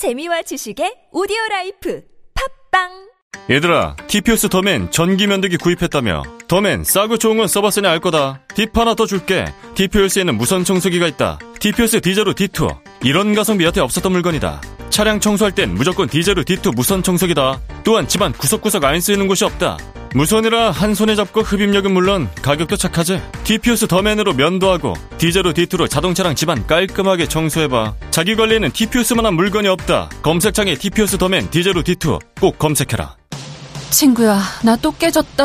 재미와 지식의 오디오 라이프 팟빵 얘들아, TPOS 더맨 전기 면도기 구입했다며. 더맨 싸고 좋은 건 써봤으니 알 거다. 팁 하나 더 줄게. TPOS에는 무선 청소기가 있다. TPOS 디제로 D2. 이런 가성비 여태 없었던 물건이다. 차량 청소할 땐 무조건 디제로 D2 무선 청소기다. 또한 집안 구석구석 안 쓰이는 곳이 없다. 무선이라 한 손에 잡고 흡입력은 물론 가격도 착하지. TPOS 더맨으로 면도 하고 디제로 D2로 자동차랑 집안 깔끔하게 청소해봐. 자기 관리에는 TPOS만한 물건이 없다. 검색창에 TPOS 더맨 디제로 D2 꼭 검색해라. 친구야, 나 또 깨졌다.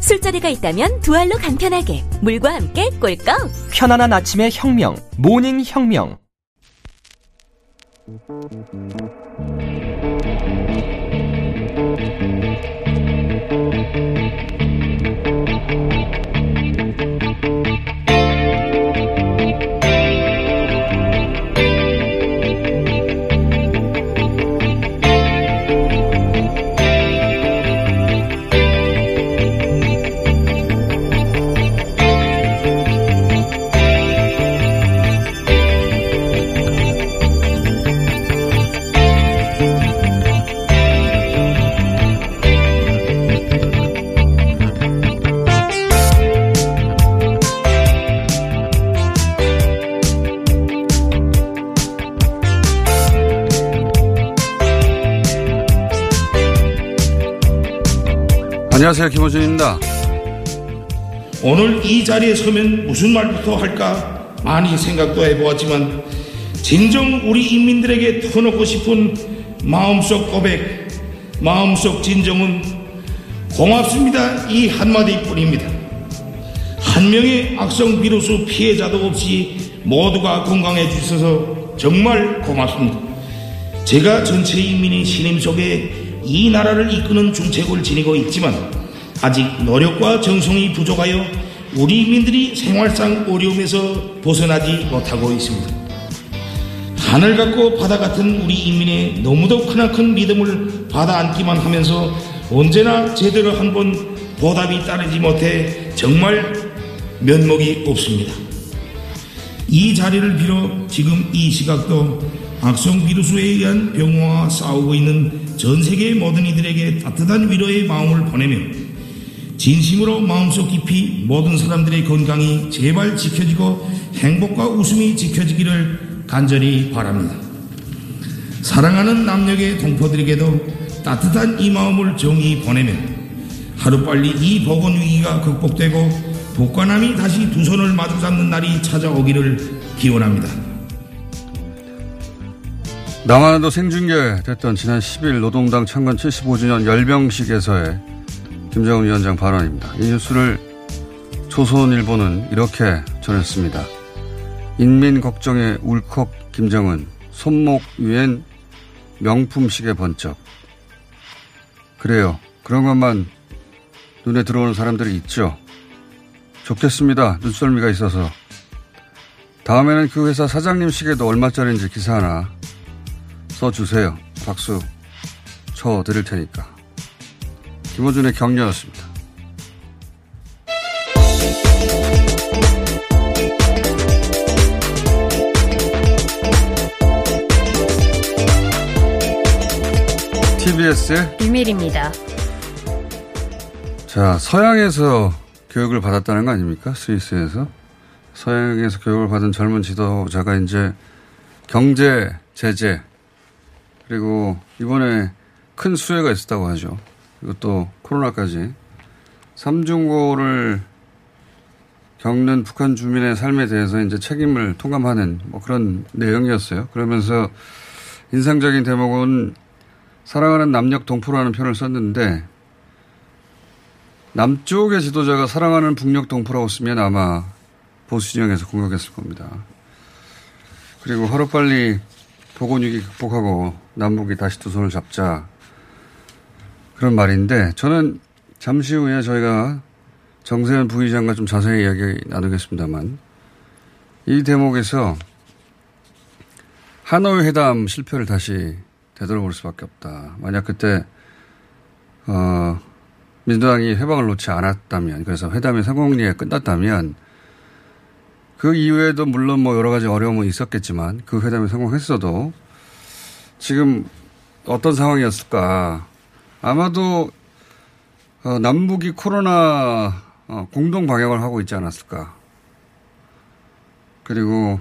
술자리가 있다면 두 알로 간편하게 물과 함께 꿀꺽 편안한 아침의 혁명. 모닝 혁명. 안녕하세요. 김호준입니다. 오늘 이 자리에 서면 무슨 말부터 할까 많이 생각도 해보았지만 진정 우리 인민들에게 터놓고 싶은 마음속 고백, 마음속 진정은 고맙습니다 이 한마디뿐입니다. 한 명의 악성 비루스 피해자도 없이 모두가 건강해 주셔서 정말 고맙습니다. 제가 전체 인민의 신임 속에 이 나라를 이끄는 중책을 지니고 있지만 아직 노력과 정성이 부족하여 우리 인민들이 생활상 어려움에서 벗어나지 못하고 있습니다. 하늘 같고 바다 같은 우리 인민의 너무도 크나큰 믿음을 받아 안기만 하면서 언제나 제대로 한 번 보답이 따르지 못해 정말 면목이 없습니다. 이 자리를 빌어 지금 이 시각도 악성 비루스에 의한 병화와 싸우고 있는 전 세계 모든 이들에게 따뜻한 위로의 마음을 보내며 진심으로 마음속 깊이 모든 사람들의 건강이 제발 지켜지고 행복과 웃음이 지켜지기를 간절히 바랍니다. 사랑하는 남녀의 동포들에게도 따뜻한 이 마음을 정히 보내며 하루빨리 이 보건 위기가 극복되고 복관함이 다시 두 손을 마주 잡는 날이 찾아오기를 기원합니다. 남한에도 생중계됐던 지난 10일 노동당 창건 75주년 열병식에서의 김정은 위원장 발언입니다. 이 뉴스를 조선일보는 이렇게 전했습니다. 인민 걱정에 울컥 김정은 손목 위엔 명품식의 번쩍. 그래요. 그런 것만 눈에 들어오는 사람들이 있죠. 좋겠습니다. 눈썰미가 있어서. 다음에는 그 회사 사장님 시계도 얼마짜리인지 기사 하나 써주세요. 박수 쳐 드릴 테니까. 김호준의 격려였습니다. TBS의 비밀입니다. 자, 서양에서 교육을 받았다는 거 아닙니까? 스위스에서. 서양에서 교육을 받은 젊은 지도자가 이제 경제, 제재, 그리고 이번에 큰 수혜가 있었다고 하죠. 또 코로나까지. 삼중고를 겪는 북한 주민의 삶에 대해서 이제 책임을 통감하는 뭐 그런 내용이었어요. 그러면서 인상적인 대목은 사랑하는 남녘 동포라는 표현을 썼는데 남쪽의 지도자가 사랑하는 북녘 동포라고 쓰면 아마 보수 진영에서 공격했을 겁니다. 그리고 하루빨리 보건위기 극복하고 남북이 다시 두 손을 잡자 그런 말인데 저는 잠시 후에 저희가 정세현 부의장과 좀 자세히 이야기 나누겠습니다만 이 대목에서 하노이 회담 실패를 다시 되돌아볼 수밖에 없다. 만약 그때 어, 민주당이 회방을 놓지 않았다면 그래서 회담이 성공리에 끝났다면 그 이후에도 물론 뭐 여러 가지 어려움은 있었겠지만 그 회담이 성공했어도 지금 어떤 상황이었을까. 아마도 어, 남북이 코로나 어, 공동 방역을 하고 있지 않았을까. 그리고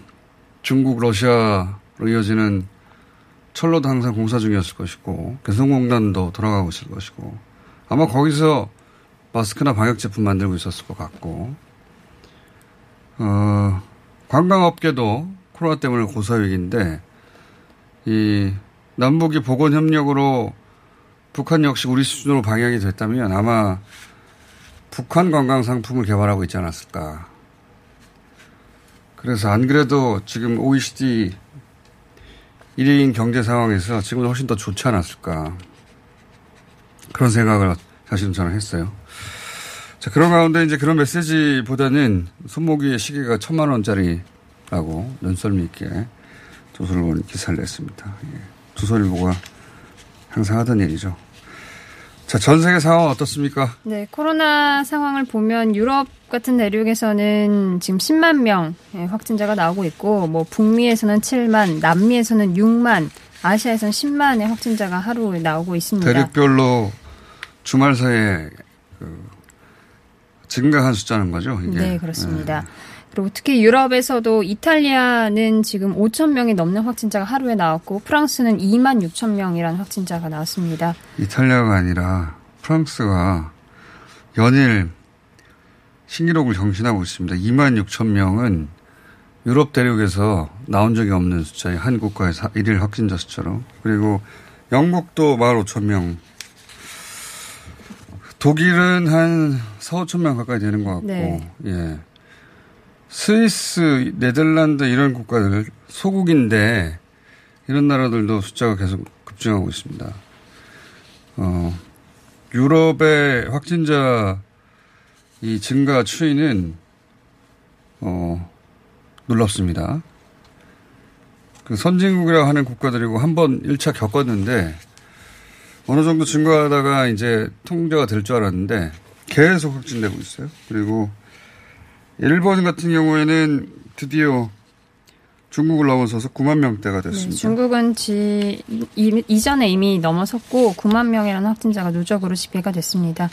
중국, 러시아로 이어지는 철로도 항상 공사 중이었을 것이고 개성공단도 돌아가고 있을 것이고 아마 거기서 마스크나 방역 제품 만들고 있었을 것 같고 어, 관광업계도 코로나 때문에 고사위기인데 이 남북이 보건 협력으로 북한 역시 우리 수준으로 방역이 됐다면 아마 북한 관광 상품을 개발하고 있지 않았을까. 그래서 안 그래도 지금 OECD 1위인 경제 상황에서 지금은 훨씬 더 좋지 않았을까. 그런 생각을 사실은 저는 했어요. 자, 그런 가운데 이제 그런 메시지보다는 손목위의 시계가 천만 원짜리라고 눈썰미 있게 조선일보는 기사를 냈습니다. 예. 조선일보가 항상 하던 일이죠. 자, 전 세계 상황 어떻습니까? 네, 코로나 상황을 보면 유럽 같은 대륙에서는 지금 10만 명 확진자가 나오고 있고, 뭐 북미에서는 7만, 남미에서는 6만, 아시아에서는 10만의 확진자가 하루 나오고 있습니다. 대륙별로 주말 사이에 그 증가한 숫자는 거죠? 이게. 네, 그렇습니다. 네. 그리고 특히 유럽에서도 이탈리아는 지금 5천 명이 넘는 확진자가 하루에 나왔고 프랑스는 2만 6천 명이라는 확진자가 나왔습니다. 이탈리아가 아니라 프랑스가 연일 신기록을 경신하고 있습니다. 2만 6천 명은 유럽 대륙에서 나온 적이 없는 숫자의 한 국가의 일일 확진자 숫자로 그리고 영국도 1만 5천 명 독일은 한 4, 5천 명 가까이 되는 것 같고, 네. 예. 스위스, 네덜란드 이런 국가들, 소국인데, 이런 나라들도 숫자가 계속 급증하고 있습니다. 어, 유럽의 확진자 이 증가 추이는, 어, 놀랍습니다. 그 선진국이라고 하는 국가들이고 한 번 1차 겪었는데, 어느 정도 증가하다가 이제 통제가 될 줄 알았는데 계속 확진되고 있어요. 그리고 일본 같은 경우에는 드디어 중국을 넘어서서 9만 명대가 됐습니다. 네, 중국은 지, 이, 이전에 이미 넘어섰고 9만 명이라는 확진자가 누적으로 집계가 됐습니다.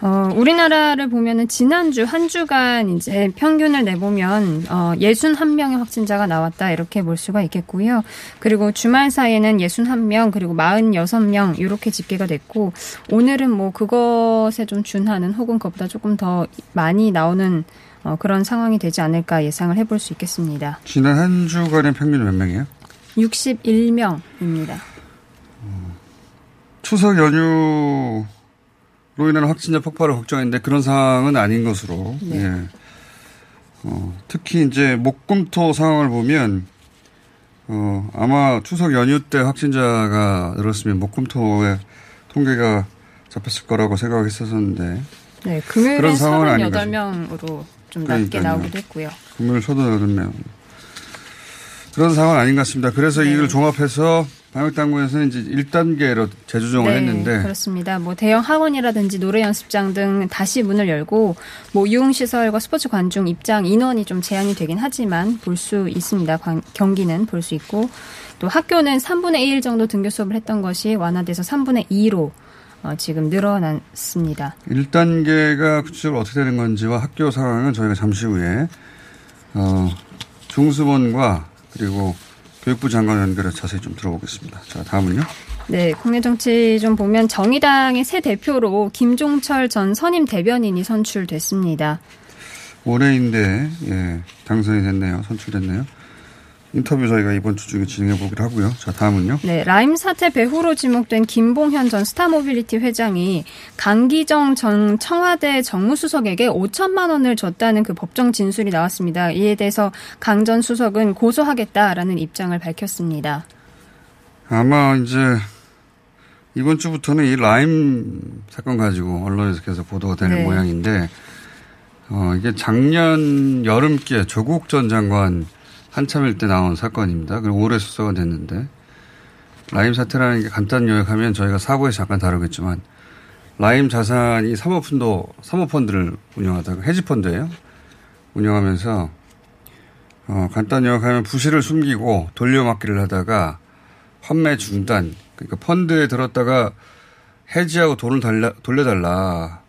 어, 우리나라를 보면은 지난주 한 주간 이제 평균을 내보면 어, 61명의 확진자가 나왔다 이렇게 볼 수가 있겠고요. 그리고 주말 사이에는 61명 그리고 46명 이렇게 집계가 됐고 오늘은 뭐 그것에 좀 준하는 혹은 그것보다 조금 더 많이 나오는 어, 그런 상황이 되지 않을까 예상을 해볼 수 있겠습니다. 지난 한 주간의 평균 몇 명이에요? 61명입니다. 추석 연휴 로 인한 확진자 폭발을 걱정했는데 그런 상황은 아닌 것으로. 네. 예. 어, 특히 이제 목금토 상황을 보면 어, 아마 추석 연휴 때 확진자가 늘었으면 목금토의 통계가 잡혔을 거라고 생각했었는데. 네, 금요일은 38명으로 좀 낮게 그러니까요. 나오기도 했고요. 금요일 38명. 그런 상황은 아닌 것 같습니다. 그래서 네. 이걸 종합해서 방역당국에서는 이제 1단계로 재조정을 네, 했는데 그렇습니다. 뭐 대형 학원이라든지 노래 연습장 등 다시 문을 열고 뭐 유흥시설과 스포츠 관중 입장 인원이 좀 제한이 되긴 하지만 볼 수 있습니다. 경기는 볼 수 있고 또 학교는 3분의 1 정도 등교 수업을 했던 것이 완화돼서 3분의 2로 어, 지금 늘어났습니다. 1단계가 구체적으로 어떻게 되는 건지와 학교 상황은 저희가 잠시 후에 어, 중수본과 그리고 교육부 장관 연결해서 자세히 좀 들어보겠습니다. 자, 다음은요. 네, 국내 정치 좀 보면 정의당의 새 대표로 김종철 전 선임 대변인이 선출됐습니다. 올해인데 예, 당선이 됐네요. 선출됐네요. 인터뷰 저희가 이번 주 중에 진행해 보기로 하고요. 자, 다음은요. 네, 라임 사태 배후로 지목된 김봉현 전 스타모빌리티 회장이 강기정 전 청와대 정무수석에게 5천만 원을 줬다는 그 법정 진술이 나왔습니다. 이에 대해서 강 전 수석은 고소하겠다라는 입장을 밝혔습니다. 아마 이제 이번 주부터는 이 라임 사건 가지고 언론에서 계속 보도가 되는 네. 모양인데 어, 이게 작년 여름께 조국 전 장관 한참일 때 나온 사건입니다. 그리고 올해 수사가 됐는데 라임 사태라는 게 간단 요약하면 저희가 사고에서 잠깐 다루겠지만 라임 자산이 사모펀드 사모펀드를 운영하다가 헤지펀드예요. 운영하면서 어, 간단 요약하면 부실을 숨기고 돌려막기를 하다가 환매 중단 그러니까 펀드에 들었다가 해지하고 돈을 달라, 돌려달라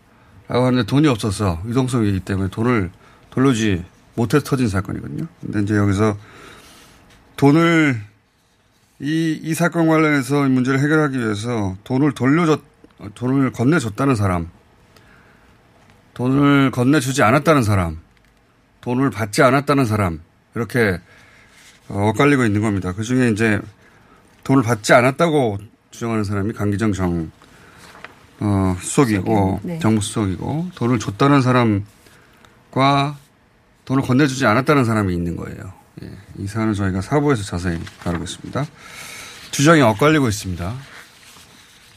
라고 하는데 돈이 없어서 유동성이기 때문에 돈을 돌려주지 못해서 터진 사건이거든요. 근데 이제 여기서 돈을 이, 이 사건 관련해서 이 문제를 해결하기 위해서 돈을 돌려줬, 돈을 건네줬다는 사람, 돈을 건네주지 않았다는 사람, 돈을 받지 않았다는 사람, 이렇게 어, 엇갈리고 있는 겁니다. 그 중에 이제 돈을 받지 않았다고 주장하는 사람이 강기정 정, 어, 수석이고, 네. 정무수석이고, 돈을 줬다는 사람과 돈을 건네주지 않았다는 사람이 있는 거예요. 예, 이 사안은 저희가 사부에서 자세히 다루겠습니다. 주장이 엇갈리고 있습니다.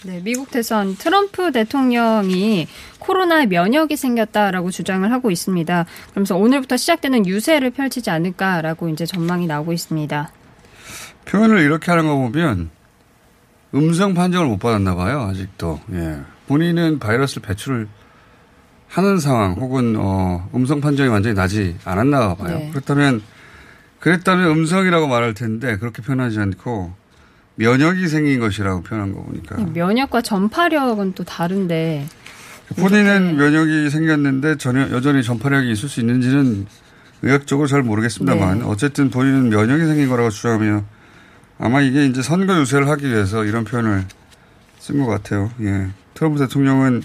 네, 미국 대선 트럼프 대통령이 코로나에 면역이 생겼다라고 주장을 하고 있습니다. 그러면서 오늘부터 시작되는 유세를 펼치지 않을까라고 이제 전망이 나오고 있습니다. 표현을 이렇게 하는 거 보면 음성 판정을 못 받았나 봐요, 아직도. 예. 본인은 바이러스를 배출을 하는 상황 혹은 어, 음성 판정이 완전히 나지 않았나 봐요. 네. 그렇다면 그랬다면 음성이라고 말할 텐데 그렇게 표현하지 않고 면역이 생긴 것이라고 표현한 거 보니까 면역과 전파력은 또 다른데 본인은 면역이 생겼는데 전혀 여전히 전파력이 있을 수 있는지는 의학적으로 잘 모르겠습니다만 네. 어쨌든 본인은 면역이 생긴 거라고 주장하며 아마 이게 이제 선거 유세를 하기 위해서 이런 표현을 쓴 것 같아요. 예. 트럼프 대통령은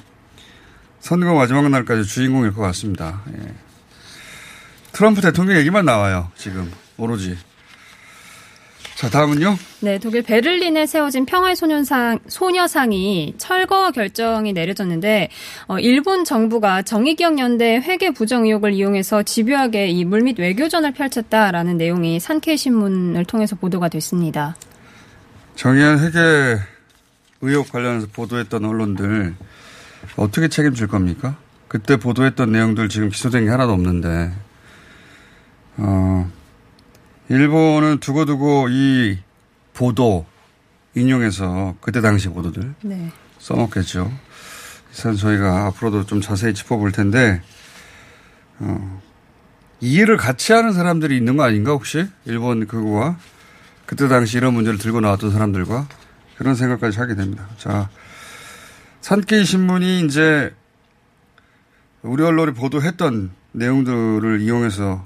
선거 마지막 날까지 주인공일 것 같습니다. 예. 트럼프 대통령 얘기만 나와요. 지금 오로지. 자 다음은요. 네, 독일 베를린에 세워진 평화의 소년상, 소녀상이 철거 결정이 내려졌는데, 어, 일본 정부가 정의기억연대 회계 부정 의혹을 이용해서 집요하게 이 물밑 외교전을 펼쳤다라는 내용이 산케이 신문을 통해서 보도가 됐습니다. 정의한 회계 의혹 관련해서 보도했던 언론들 어떻게 책임질 겁니까? 그때 보도했던 내용들 지금 기소된 게 하나도 없는데, 어, 일본은 두고두고 이 보도 인용해서 그때 당시 보도들 네. 써먹겠죠. 그래서 저희가 앞으로도 좀 자세히 짚어볼 텐데, 어, 이해를 같이 하는 사람들이 있는 거 아닌가, 혹시? 일본 그거와? 그때 당시 이런 문제를 들고 나왔던 사람들과? 그런 생각까지 하게 됩니다. 자, 산케이 신문이 이제 우리 언론이 보도했던 내용들을 이용해서,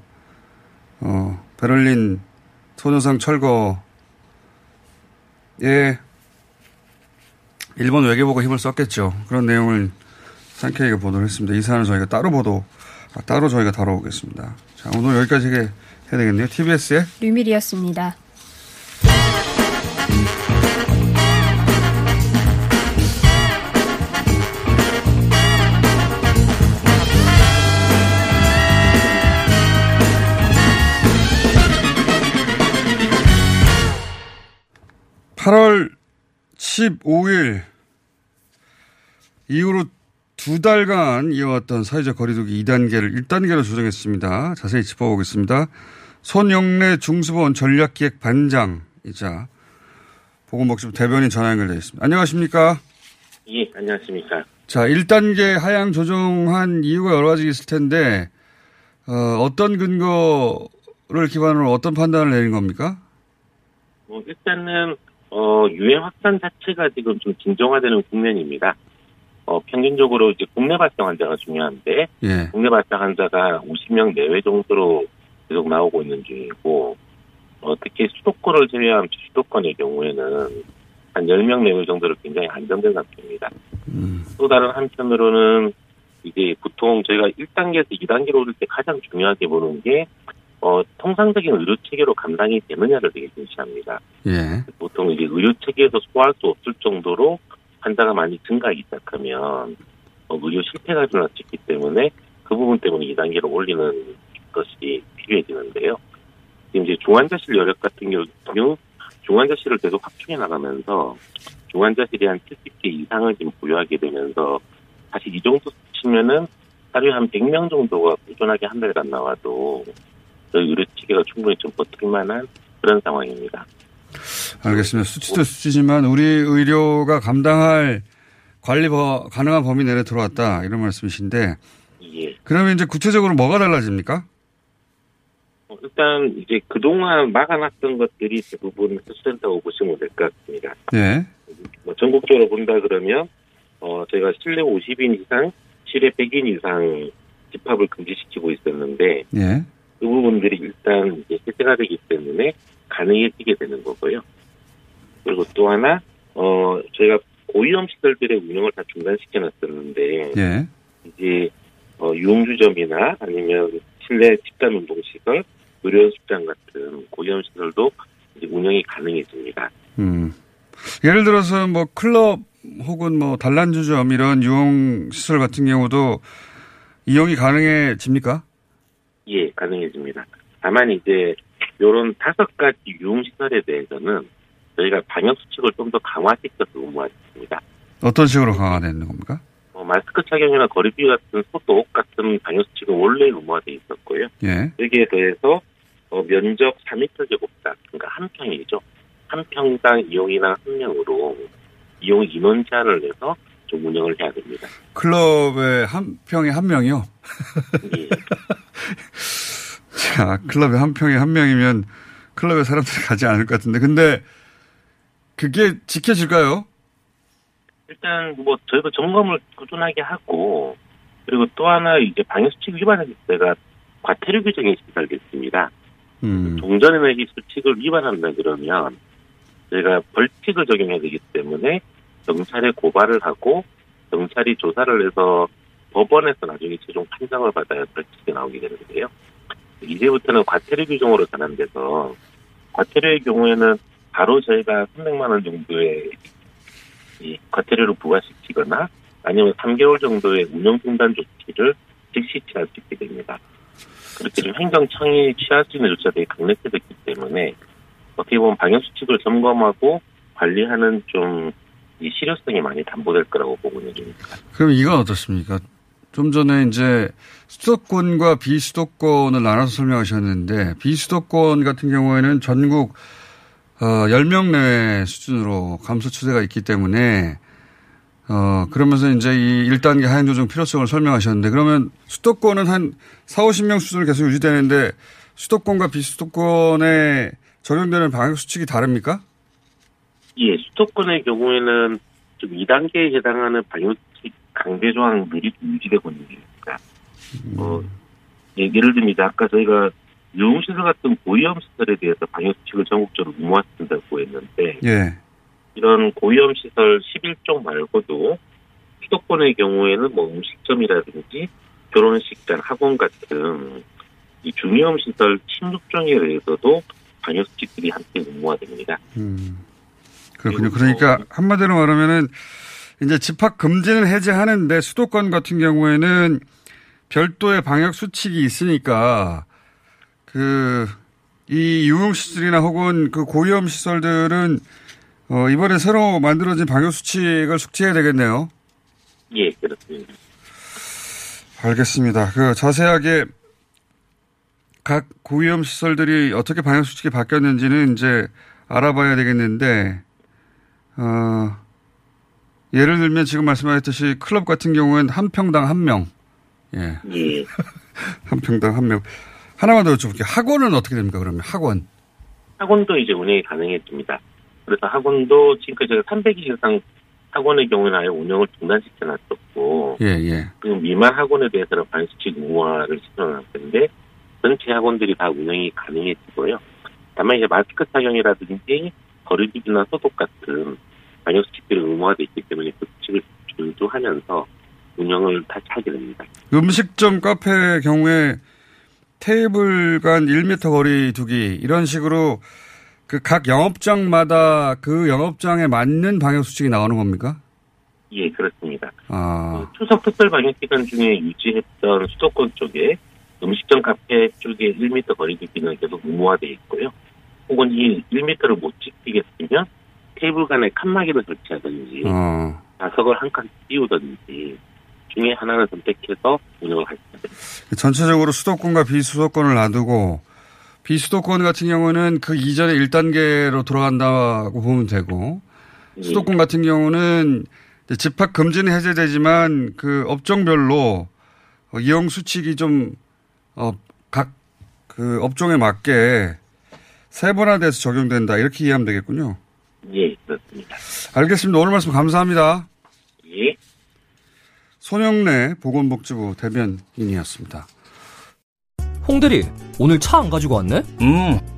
어, 베를린 소녀상 철거에 일본 외교부가 힘을 썼겠죠. 그런 내용을 산케이가 보도를 했습니다. 이 사안은 저희가 따로 보도, 아, 따로 저희가 다뤄보겠습니다. 자, 오늘 여기까지 해- 해야 되겠네요. TBS의 류밀이었습니다. 8월 15일 이후로 두 달간 이어왔던 사회적 거리두기 2단계를 1단계로 조정했습니다. 자세히 짚어보겠습니다. 손영래 중수본 전략기획 반장이자 보건복지부 대변인 전화 연결되어 있습니다. 안녕하십니까? 예, 안녕하십니까. 자, 1단계 하향 조정한 이유가 여러 가지 있을 텐데, 어, 어떤 근거를 기반으로 어떤 판단을 내린 겁니까? 뭐 일단은 어, 유행 확산 자체가 지금 좀 진정화되는 국면입니다. 어, 평균적으로 이제 국내 발생 환자가 중요한데 예. 국내 발생 환자가 50명 내외 정도로 계속 나오고 있는 중이고 어, 특히 수도권을 제외한 수도권의 경우에는 한 10명 내외 정도로 굉장히 안정된 상태입니다. 음, 또 다른 한편으로는 이제 보통 저희가 1단계에서 2단계로 오를 때 가장 중요하게 보는 게 어, 통상적인 의료 체계로 감당이 되느냐를 되게 중시합니다. 예. 보통 이제 의료 체계에서 소화할 수 없을 정도로 환자가 많이 증가하기 시작하면 어, 의료 실패가 있기 때문에 그 부분 때문에 2단계로 올리는 것이 필요해지는데요. 지금 이제 중환자실 여력 같은 경우 중환자실을 계속 확충해 나가면서 중환자실이 한 70개 이상을 지금 보유하게 되면서 사실 이 정도 치면은 하루에 한 100명 정도가 꾸준하게 한 달간 나와도 저희 의료 체계가 충분히 좀 버틸 만한 그런 상황입니다. 알겠습니다. 수치도 수치지만 우리 의료가 감당할 관리 버, 가능한 범위 내에 들어왔다 이런 말씀이신데 예. 그러면 이제 구체적으로 뭐가 달라집니까? 어, 일단 이제 그동안 막아놨던 것들이 대부분 흡수된다고 보시면 될 것 같습니다. 예. 뭐 전국적으로 본다 그러면 어 저희가 실내 50인 이상, 실외 100인 이상 집합을 금지시키고 있었는데 예. 그 부분들이 일단 이제 해제가 되기 때문에 가능해지게 되는 거고요. 그리고 또 하나 어 저희가 고위험 시설들의 운영을 다 중단시켜 놨었는데 예. 이제 어 유흥주점이나 아니면 실내 집단 운동시설, 의료연습장 같은 고위험 시설도 이제 운영이 가능해집니다. 음. 예를 들어서 뭐 클럽 혹은 뭐 단란주점 이런 유흥 시설 같은 경우도 이용이 가능해집니까? 예, 가능해집니다. 다만 이제 요런 다섯 가지 유흥 시설에 대해서는 저희가 방역 수칙을 좀 더 강화시켜서 의무화했습니다. 어떤 식으로 강화되는 겁니까? 어, 마스크 착용이나 거리두기 같은 소독 같은 방역 수칙은 원래 의무화돼 있었고요. 예. 여기에 더해서 어, 면적 4m 제곱당, 그러니까 한 평이죠. 한 평당 이용이나 한 명으로 이용 인원 제한을 내서 좀 운영을 해야 됩니다. 클럽에 한 평에 한 명이요? 예. 자, 클럽에 한 평에 한 명이면 클럽에 사람들이 가지 않을 것 같은데. 근데 그게 지켜질까요? 일단 뭐 저희도 점검을 꾸준하게 하고 그리고 또 하나 이제 방역수칙 위반했을 때가 과태료 규정이 시달됐습니다. 음. 종전에 이 수칙을 위반한다 그러면 저희가 벌칙을 적용해야 되기 때문에 경찰에 고발을 하고 경찰이 조사를 해서 법원에서 나중에 최종 판정을 받아야 벌칙이 나오게 되는데요. 이제부터는 과태료 규정으로 전환돼서 과태료의 경우에는 바로 저희가 300만 원 정도의 이 과태료를 부과시키거나 아니면 3개월 정도의 운영 중단 조치를 즉시 취할 수 있게 됩니다. 그렇게 좀 행정청이 취할 수 있는 조치가 강력해졌기 때문에 어떻게 보면 방역 수칙을 점검하고 관리하는 좀 이 실효성이 많이 담보될 거라고 보고 있는 중입니다. 그럼 이건 어떻습니까? 좀 전에 이제 수도권과 비수도권을 나눠서 설명하셨는데 비수도권 같은 경우에는 전국 어 10명 내외 수준으로 감소 추세가 있기 때문에 어 그러면서 이제 이 1단계 하행 조정 필요성을 설명하셨는데 그러면 수도권은 한 4, 50명 수준으로 계속 유지되는데 수도권과 비수도권에 적용되는 방역 수칙이 다릅니까? 예, 수도권의 경우에는 좀 2단계에 해당하는 방역수칙 강제 조항들이 유지되고 있는 겁니다. 어, 예, 예를 들면 이제 아까 저희가 유흥시설 같은 고위험 시설에 대해서 방역수칙을 전국적으로 의무화시킨다고 했는데 예. 이런 고위험 시설 11종 말고도 수도권의 경우에는 뭐 음식점이라든지 결혼식장, 학원 같은 이 중위험 시설 16종에 대해서도 방역수칙들이 함께 의무화됩니다. 음. 그렇군요. 그러니까 한마디로 말하면은 이제 집합 금지는 해제하는데 수도권 같은 경우에는 별도의 방역 수칙이 있으니까 그 이 유흥 시설이나 혹은 그 고위험 시설들은 어 이번에 새로 만들어진 방역 수칙을 숙지해야 되겠네요. 예, 그렇습니다. 알겠습니다. 그 자세하게 각 고위험 시설들이 어떻게 방역 수칙이 바뀌었는지는 이제 알아봐야 되겠는데 어 예를 들면 지금 말씀하셨듯이 클럽 같은 경우는 한 평당 한 명. 예. 예. 한 평당 한 명. 하나만 더 여쭤볼게요. 학원은 어떻게 됩니까, 그러면? 학원. 학원도 이제 운영이 가능해집니다. 그래서 학원도 지금까지 제가 300일 이상 학원의 경우는 아예 운영을 중단시켜 놨었고, 예, 예. 그 미만 학원에 대해서는 반수칙 의무화를 시켜놨는데, 전체 학원들이 다 운영이 가능해지고요. 다만 이제 마스크 착용이라든지 거리두기나 소독 같은 방역 수칙들이 의무화되어 있기 때문에 그 수칙을 준수하면서 운영을 다시 하게 됩니다. 음식점 카페 경우에 테이블 간 1m 거리 두기 이런 식으로 그 각 영업장마다 그 영업장에 맞는 방역 수칙이 나오는 겁니까? 예, 그렇습니다. 아, 그 추석 특별 방역 기간 중에 유지했던 수도권 쪽에 음식점 카페 쪽에 1m 거리 두기는 계속 의무화돼 있고요. 혹은 이 1m를 못 지키겠으면 테이블 간에 칸막이를 설치하든지 어. 좌석을 한 칸 띄우든지 중에 하나를 선택해서 운영을 할수 있습니다. 전체적으로 수도권과 비수도권을 놔두고 비수도권 같은 경우는 그 이전에 1단계로 돌아간다고 보면 되고 수도권 같은 경우는 집합 금지는 해제되지만 그 업종별로 어, 이용 수칙이 좀, 어, 각그 업종에 맞게 세분화돼서 적용된다. 이렇게 이해하면 되겠군요. 예, 그렇습니다. 알겠습니다. 오늘 말씀 감사합니다. 예. 손영래 보건복지부 대변인이었습니다. 홍대리, 오늘 차 안 가지고 왔네? 음,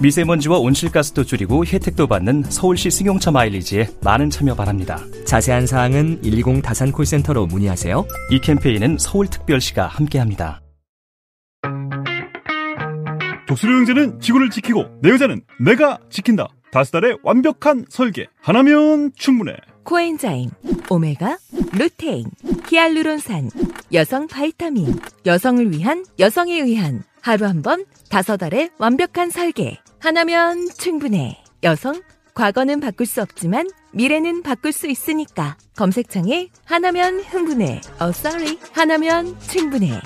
미세먼지와 온실가스도 줄이고 혜택도 받는 서울시 승용차 마일리지에 많은 참여 바랍니다. 자세한 사항은 120 다산 콜센터로 문의하세요. 이 캠페인은 서울특별시가 함께합니다. 독수리 형제는 지구를 지키고 내 여자는 내가 지킨다. 다섯 달의 완벽한 설계. 하나면 충분해. 코엔자임, 오메가, 루테인, 히알루론산, 여성 바이타민, 여성을 위한 여성에 의한 하루 한 번 다섯 알의 완벽한 설계. 하나면 충분해. 여성, 과거는 바꿀 수 없지만 미래는 바꿀 수 있으니까. 검색창에 하나면 흥분해. 어, sorry. 하나면 충분해.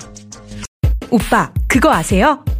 오빠, 그거 아세요?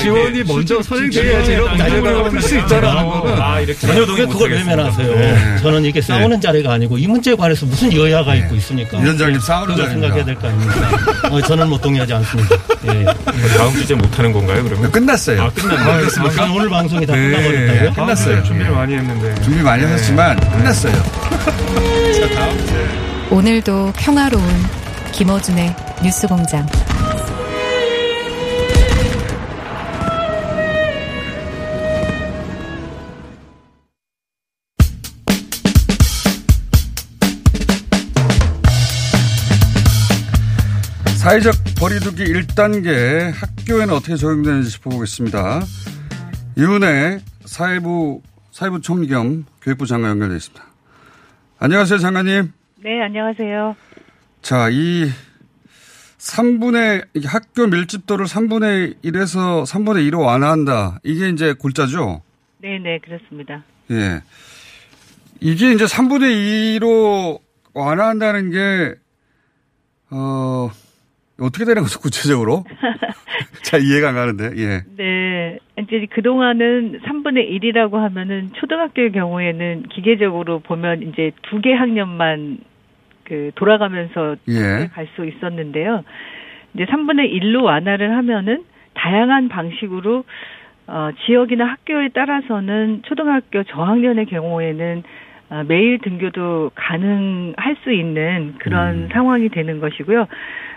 지원이 먼저 선행돼야지 이런 문제가 풀수 있잖아. 아, 이렇게. 전혀 왜 그걸 외면하세요? 네. 저는 이게 싸우는 네. 자리가 아니고 이 문제에 관해서 무슨 여야가 네. 있고 있습니까? 위원장님 싸우는 자리 생각해야 될 거 아닙니까? 어, 저는 뭐 동의하지 않습니다. 예. 다음 주제 못 하는 건가요, 그러면? 끝났어요. 아, 끝났나요? 아, 아, 오늘 방송이 다 끝나버렸다고요? 끝났어요. 준비를 많이 했는데. 준비 많이 하셨지만 끝났어요. 자, 다음 주제. 오늘도 평화로운 김어준의 뉴스공장. 사회적 거리두기 1단계 학교에는 어떻게 적용되는지 짚어보겠습니다. 이은혜 사회부, 사회부 총리 겸 교육부 장관 연결되어 있습니다. 안녕하세요, 장관님. 네, 안녕하세요. 자, 이 3분의, 학교 밀집도를 3분의 1에서 3분의 2로 완화한다. 이게 이제 골자죠? 네네, 네, 그렇습니다. 예. 이게 이제 3분의 2로 완화한다는 게, 어, 어떻게 되는 거죠, 구체적으로? 잘 이해가 안 가는데, 예. 네. 이제 그동안은 3분의 1이라고 하면은 초등학교의 경우에는 기계적으로 보면 이제 두 개 학년만 그 돌아가면서 예. 갈수 있었는데요. 이제 3분의 1로 완화를 하면은 다양한 방식으로 어, 지역이나 학교에 따라서는 초등학교 저학년의 경우에는 아, 매일 등교도 가능할 수 있는 그런 상황이 되는 것이고요.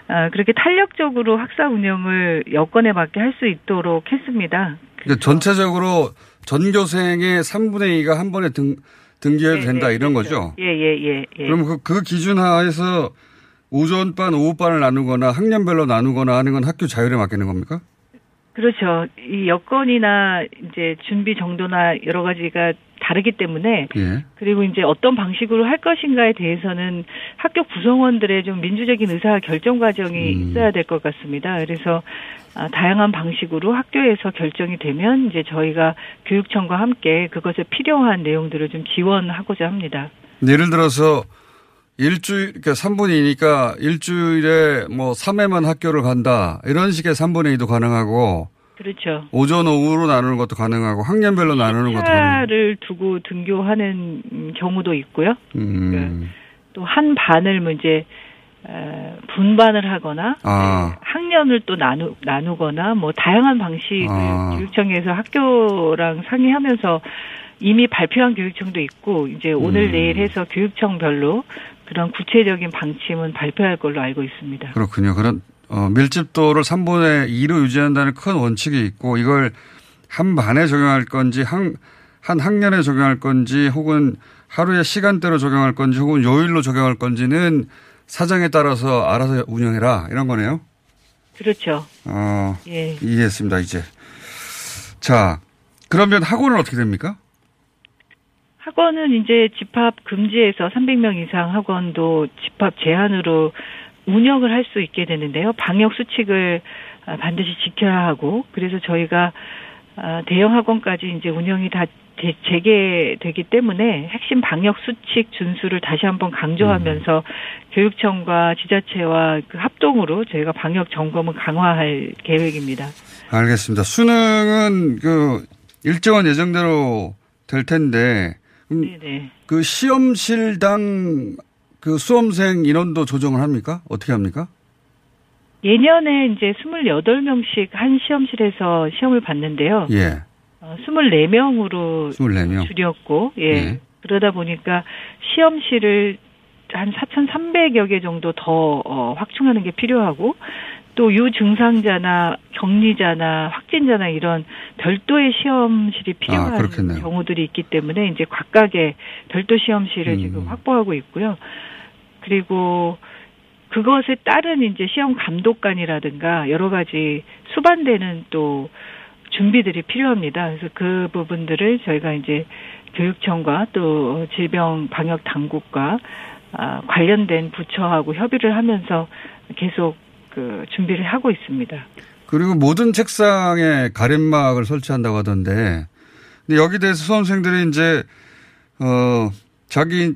아, 그렇게 탄력적으로 학사 운영을 여건에 맞게 할 수 있도록 했습니다. 그러니까 전체적으로 전교생의 3분의 2가 한 번에 등, 등교해도 된다 이런 거죠? 예, 예, 예, 예. 그럼 그, 그 기준 하에서 오전반, 오후반을 나누거나 학년별로 나누거나 하는 건 학교 자율에 맡기는 겁니까? 그렇죠. 이 여건이나 이제 준비 정도나 여러 가지가 다르기 때문에 예. 그리고 이제 어떤 방식으로 할 것인가에 대해서는 학교 구성원들의 좀 민주적인 의사 결정 과정이 있어야 될 것 같습니다. 그래서 아, 다양한 방식으로 학교에서 결정이 되면 이제 저희가 교육청과 함께 그것에 필요한 내용들을 좀 지원하고자 합니다. 예를 들어서 일주일, 그러니까 3분의 2니까 일주일에 뭐 3회만 학교를 간다. 이런 식의 3분의 2도 가능하고 그렇죠. 오전, 오후로 나누는 것도 가능하고 학년별로 나누는 것도 가능하고. 차를 두고 등교하는 음, 경우도 있고요. 음. 또한 반을 뭐 이제 어, 분반을 하거나 아, 학년을 또 나누 나누거나 뭐 다양한 방식을 아. 교육청에서 학교랑 상의하면서 이미 발표한 교육청도 있고 이제 오늘 음. 내일 해서 교육청별로 그런 구체적인 방침은 발표할 걸로 알고 있습니다. 그렇군요. 그런, 어, 밀집도를 3분의 2로 유지한다는 큰 원칙이 있고 이걸 한 반에 적용할 건지 한, 한 학년에 적용할 건지 혹은 하루의 시간대로 적용할 건지 혹은 요일로 적용할 건지는 사정에 따라서 알아서 운영해라 이런 거네요. 그렇죠. 어, 예. 이해했습니다, 이제. 자, 그러면 학원은 어떻게 됩니까? 학원은 이제 집합 금지에서 300명 이상 학원도 집합 제한으로 운영을 할 수 있게 되는데요. 방역 수칙을 아, 반드시 지켜야 하고 그래서 저희가 아, 대형 학원까지 이제 운영이 다 재- 재개되기 때문에 핵심 방역 수칙 준수를 다시 한번 강조하면서 교육청과 지자체와 그 합동으로 저희가 방역 점검을 강화할 계획입니다. 알겠습니다. 수능은 그 일정한 예정대로 될 텐데 음, 네네. 그 시험실당 그 수험생 인원도 조정을 합니까? 어떻게 합니까? 예년에 이제 28명씩 한 시험실에서 시험을 봤는데요. 예. 어, 24명으로 24명. 줄였고, 예. 예. 그러다 보니까 시험실을 한 4,300여 개 정도 더 어, 확충하는 게 필요하고, 또 유증상자나 격리자나 확진자나 이런 별도의 시험실이 필요한 아. 경우들이 있기 때문에 이제 각각의 별도 시험실을 음. 지금 확보하고 있고요. 그리고 그것에 따른 이제 시험 감독관이라든가 여러 가지 수반되는 또 준비들이 필요합니다. 그래서 그 부분들을 저희가 이제 교육청과 또 질병 방역 당국과 아, 관련된 부처하고 협의를 하면서 계속 그 준비를 하고 있습니다. 그리고 모든 책상에 가림막을 설치한다고 하던데 근데 여기 대해서 수험생들이 이제 어 자기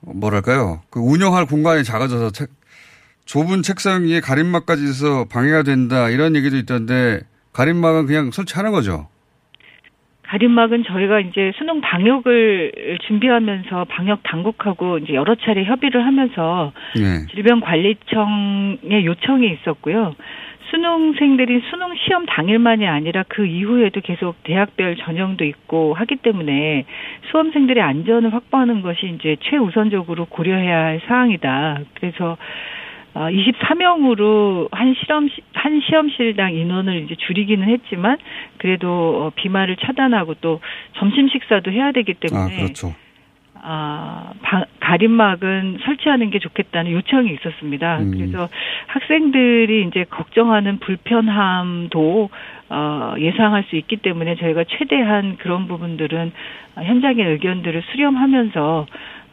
뭐랄까요 그 운영할 공간이 작아져서 책 좁은 책상 위에 가림막까지 있어 방해가 된다 이런 얘기도 있던데 가림막은 그냥 설치하는 거죠. 가림막은 저희가 이제 수능 방역을 준비하면서 방역 당국하고 이제 여러 차례 협의를 하면서 네. 질병관리청의 요청이 있었고요. 수능생들이 수능 시험 당일만이 아니라 그 이후에도 계속 대학별 전형도 있고 하기 때문에 수험생들의 안전을 확보하는 것이 이제 최우선적으로 고려해야 할 사항이다. 그래서 24명으로 한 실험 한 시험실당 인원을 이제 줄이기는 했지만 그래도 어, 비말을 차단하고 또 점심 식사도 해야 되기 아 때문에 그렇죠. 아, 바- 가림막은 설치하는 게 좋겠다는 요청이 있었습니다. 음. 그래서 학생들이 이제 걱정하는 불편함도 어, 예상할 수 있기 때문에 저희가 최대한 그런 부분들은 현장의 의견들을 수렴하면서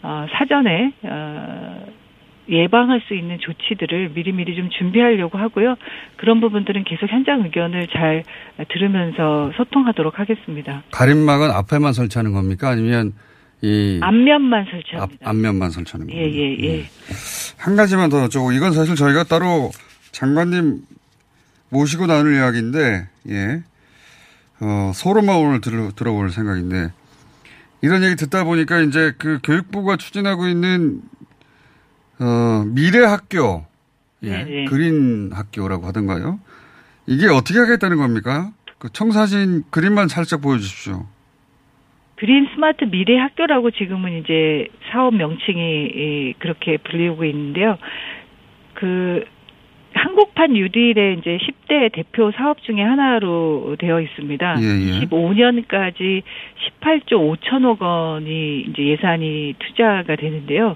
어, 사전에 어, 예방할 수 있는 조치들을 미리미리 좀 준비하려고 하고요. 그런 부분들은 계속 현장 의견을 잘 들으면서 소통하도록 하겠습니다. 가림막은 앞에만 설치하는 겁니까? 아니면 이 앞면만 앞, 설치합니다. 앞 면만 설치하는 겁니까? 예, 예, 예. 한 가지만 더 여쭤보고 이건 사실 저희가 따로 장관님 모시고 나눌 이야기인데 예. 어, 서로만 오늘 들, 들어볼 생각인데 이런 얘기 듣다 보니까 이제 그 교육부가 추진하고 있는 어, 미래 학교 예. 네, 네. 그린 학교라고 하던가요? 이게 어떻게 하겠다는 겁니까? 그 청사진 그림만 살짝 보여주십시오. 그린 스마트 미래 학교라고 지금은 이제 사업 명칭이 이, 그렇게 불리우고 있는데요. 그 한국판 뉴딜의 이제 10대 대표 사업 중에 하나로 되어 있습니다. 예, 예. 15년까지 18조 5천억 원이 이제 예산이 투자가 되는데요.